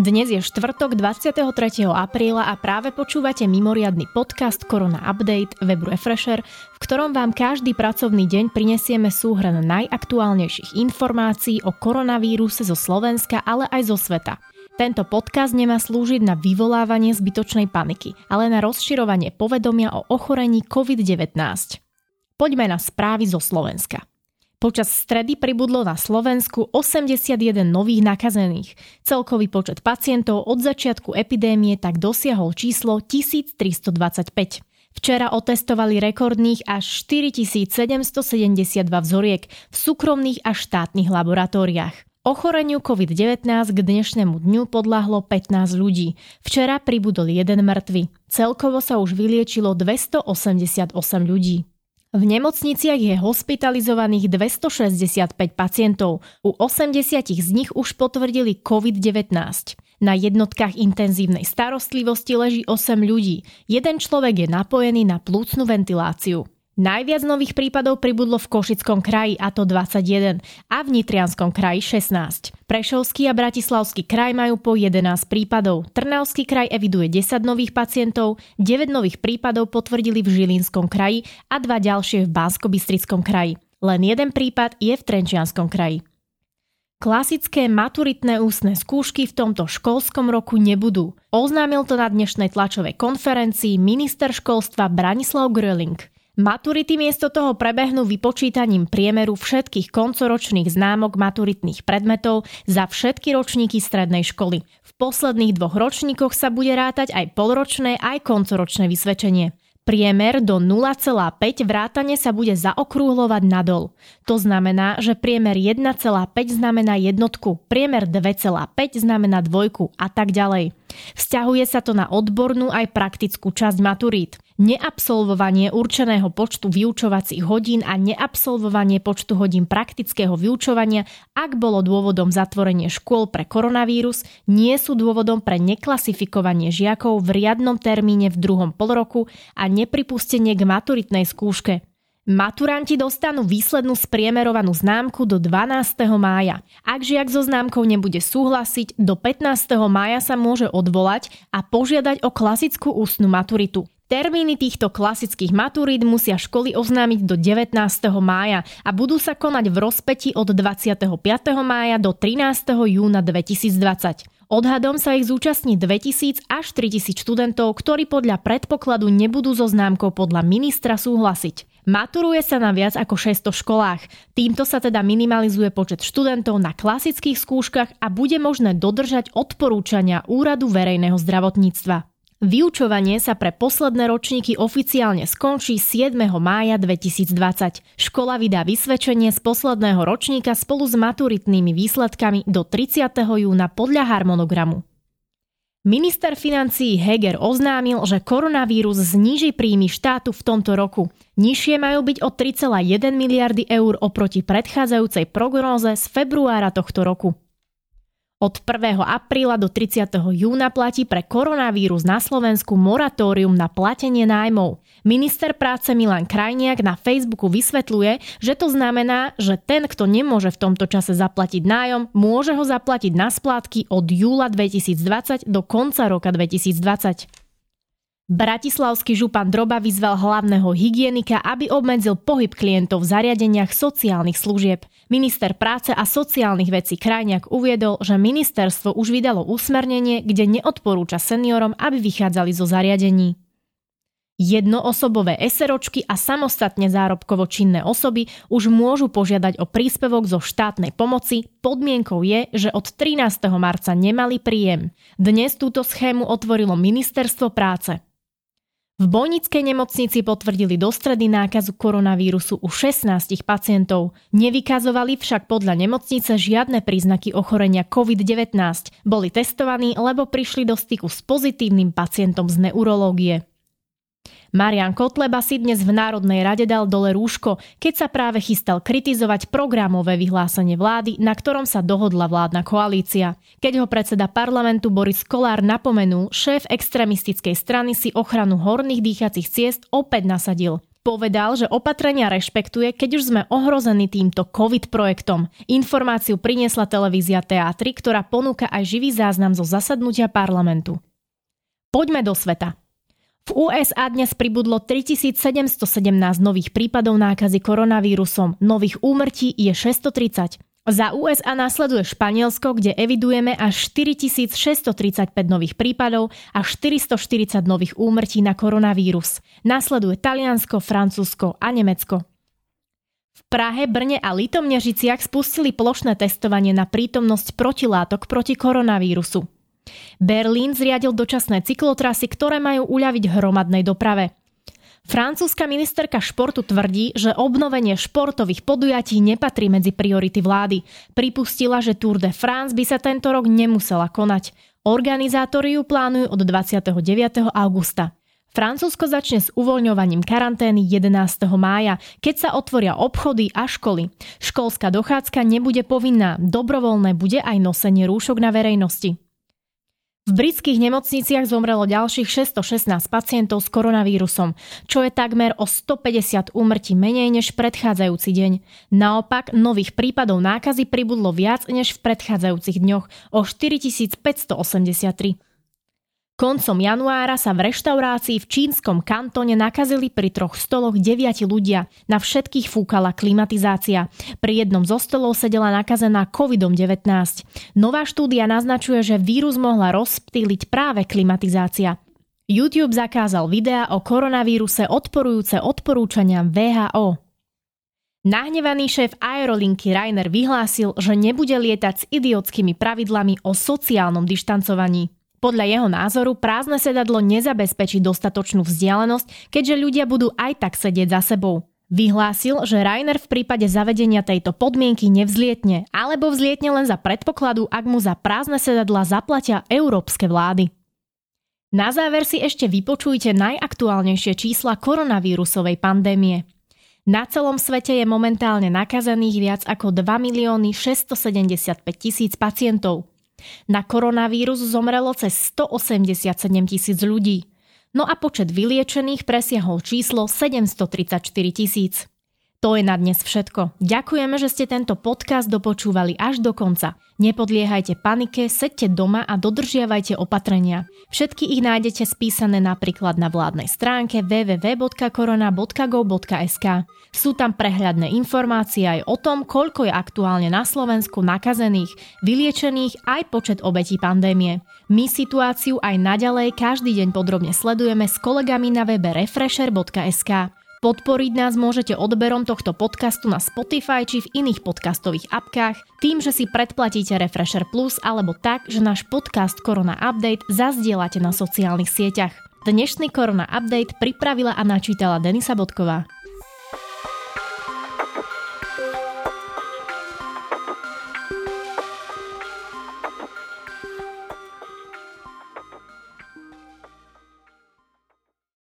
Dnes je štvrtok 23. apríla a práve počúvate mimoriadny podcast Korona Update webu Refresher, v ktorom vám každý pracovný deň prinesieme súhrn najaktuálnejších informácií o koronavíruse zo Slovenska, ale aj zo sveta. Tento podcast nemá slúžiť na vyvolávanie zbytočnej paniky, ale na rozširovanie povedomia o ochorení COVID-19. Poďme na správy zo Slovenska. Počas stredy pribudlo na Slovensku 81 nových nakazených. Celkový počet pacientov od začiatku epidémie tak dosiahol číslo 1325. Včera otestovali rekordných až 4772 vzoriek v súkromných a štátnych laboratóriách. Ochoreniu COVID-19 k dnešnému dňu podľahlo 15 ľudí. Včera pribudol jeden mŕtvy. Celkovo sa už vyliečilo 288 ľudí. V nemocniciach je hospitalizovaných 265 pacientov. U 80 z nich už potvrdili COVID-19. Na jednotkách intenzívnej starostlivosti leží 8 ľudí. Jeden človek je napojený na plúcnu ventiláciu. Najviac nových prípadov pribudlo v Košickom kraji, a to 21, a v Nitrianskom kraji 16. Prešovský a Bratislavský kraj majú po 11 prípadov. Trnavský kraj eviduje 10 nových pacientov, 9 nových prípadov potvrdili v Žilinskom kraji a dva ďalšie v bansko kraji. Len jeden prípad je v Trenčianskom kraji. Klasické maturitné ústne skúšky v tomto školskom roku nebudú. Oznámil to na dnešnej tlačovej konferencii minister školstva Branislav Gröling. Maturity miesto toho prebehnú vypočítaním priemeru všetkých koncoročných známok maturitných predmetov za všetky ročníky strednej školy. V posledných dvoch ročníkoch sa bude rátať aj polročné, aj koncoročné vysvedčenie. Priemer do 0,5 vrátane sa bude zaokrúhlovať nadol. To znamená, že priemer 1,5 znamená jednotku, priemer 2,5 znamená dvojku a tak ďalej. Vzťahuje sa to na odbornú aj praktickú časť maturít. Neabsolvovanie určeného počtu vyučovacích hodín a neabsolvovanie počtu hodín praktického vyučovania, ak bolo dôvodom zatvorenie škôl pre koronavírus, nie sú dôvodom pre neklasifikovanie žiakov v riadnom termíne v druhom polroku a nepripustenie k maturitnej skúške. Maturanti dostanú výslednú spriemerovanú známku do 12. mája. Ak žiak so známkou nebude súhlasiť, do 15. mája sa môže odvolať a požiadať o klasickú ústnu maturitu. Termíny týchto klasických maturít musia školy oznámiť do 19. mája a budú sa konať v rozpeti od 25. mája do 13. júna 2020. Odhadom sa ich zúčastní 2000 až 3000 študentov, ktorí podľa predpokladu nebudú so známkou podľa ministra súhlasiť. Maturuje sa na viac ako 600 školách. Týmto sa teda minimalizuje počet študentov na klasických skúškach a bude možné dodržať odporúčania Úradu verejného zdravotníctva. Vyučovanie sa pre posledné ročníky oficiálne skončí 7. mája 2020. Škola vydá vysvedčenie z posledného ročníka spolu s maturitnými výsledkami do 30. júna podľa harmonogramu. Minister financií Heger oznámil, že koronavírus zníži príjmy štátu v tomto roku. Nižšie majú byť o 3,1 miliardy eur oproti predchádzajúcej prognóze z februára tohto roku. Od 1. apríla do 30. júna platí pre koronavírus na Slovensku moratórium na platenie nájmov. Minister práce Milan Krajniak na Facebooku vysvetľuje, že to znamená, že ten, kto nemôže v tomto čase zaplatiť nájom, môže ho zaplatiť na splátky od júla 2020 do konca roka 2020. Bratislavský župan Droba vyzval hlavného hygienika, aby obmedzil pohyb klientov v zariadeniach sociálnych služieb. Minister práce a sociálnych vecí Krajňák uviedol, že ministerstvo už vydalo usmernenie, kde neodporúča seniorom, aby vychádzali zo zariadení. Jednoosobové eseročky a samostatne zárobkovo činné osoby už môžu požiadať o príspevok zo štátnej pomoci. Podmienkou je, že od 13. marca nemali príjem. Dnes túto schému otvorilo Ministerstvo práce. V Bojnickej nemocnici potvrdili do stredy nákazu koronavírusu u 16 pacientov. Nevykazovali však podľa nemocnice žiadne príznaky ochorenia COVID-19. Boli testovaní, lebo prišli do styku s pozitívnym pacientom z neurológie. Marian Kotleba si dnes v Národnej rade dal dole rúško, keď sa práve chystal kritizovať programové vyhlásenie vlády, na ktorom sa dohodla vládna koalícia. Keď ho predseda parlamentu Boris Kolár napomenul, šéf extremistickej strany si ochranu horných dýchacích ciest opäť nasadil. Povedal, že opatrenia rešpektuje, keď už sme ohrození týmto COVID projektom. Informáciu priniesla televízia Teatry, ktorá ponúka aj živý záznam zo zasadnutia parlamentu. Poďme do sveta. USA dnes pribudlo 3717 nových prípadov nákazy koronavírusom, nových úmrtí je 630. Za USA následuje Španielsko, kde evidujeme až 4635 nových prípadov a 440 nových úmrtí na koronavírus. Následuje Taliansko, Francúzsko a Nemecko. V Prahe, Brne a Litomnežiciach spustili plošné testovanie na prítomnosť protilátok proti koronavírusu. Berlín zriadil dočasné cyklotrasy, ktoré majú uľaviť hromadnej doprave. Francúzska ministerka športu tvrdí, že obnovenie športových podujatí nepatrí medzi priority vlády. Pripustila, že Tour de France by sa tento rok nemusela konať. Organizátori ju plánujú od 29. augusta. Francúzsko začne s uvoľňovaním karantény 11. mája, keď sa otvoria obchody a školy. Školská dochádzka nebude povinná, dobrovoľné bude aj nosenie rúšok na verejnosti. V britských nemocniciach zomrelo ďalších 616 pacientov s koronavírusom, čo je takmer o 150 úmrtí menej než predchádzajúci deň. Naopak, nových prípadov nákazy pribudlo viac než v predchádzajúcich dňoch o 4583. Koncom januára sa v reštaurácii v čínskom kantone nakazili pri troch stoloch deviati ľudia. Na všetkých fúkala klimatizácia. Pri jednom zo stolov sedela nakazená COVID-19. Nová štúdia naznačuje, že vírus mohla rozptýliť práve klimatizácia. YouTube zakázal videá o koronavíruse odporujúce odporúčaniam VHO. Nahnevaný šéf aerolinky Rainer vyhlásil, že nebude lietať s idiotskými pravidlami o sociálnom dištancovaní. Podľa jeho názoru prázdne sedadlo nezabezpečí dostatočnú vzdialenosť, keďže ľudia budú aj tak sedieť za sebou. Vyhlásil, že Rainer v prípade zavedenia tejto podmienky nevzlietne, alebo vzlietne len za predpokladu, ak mu za prázdne sedadla zaplatia európske vlády. Na záver si ešte vypočujte najaktuálnejšie čísla koronavírusovej pandémie. Na celom svete je momentálne nakazených viac ako 2 milióny 675 tisíc pacientov. Na koronavírus zomrelo cez 187 tisíc ľudí. No a počet vyliečených presiahol číslo 734 tisíc. To je na dnes všetko. Ďakujeme, že ste tento podcast dopočúvali až do konca. Nepodliehajte panike, sedte doma a dodržiavajte opatrenia. Všetky ich nájdete spísané napríklad na vládnej stránke www.korona.go.sk. Sú tam prehľadné informácie aj o tom, koľko je aktuálne na Slovensku nakazených, vyliečených aj počet obetí pandémie. My situáciu aj naďalej každý deň podrobne sledujeme s kolegami na webe refresher.sk. Podporiť nás môžete odberom tohto podcastu na Spotify či v iných podcastových apkách, tým, že si predplatíte Refresher Plus alebo tak, že náš podcast Korona Update zazdielate na sociálnych sieťach. Dnešný Korona Update pripravila a načítala Denisa Bodková.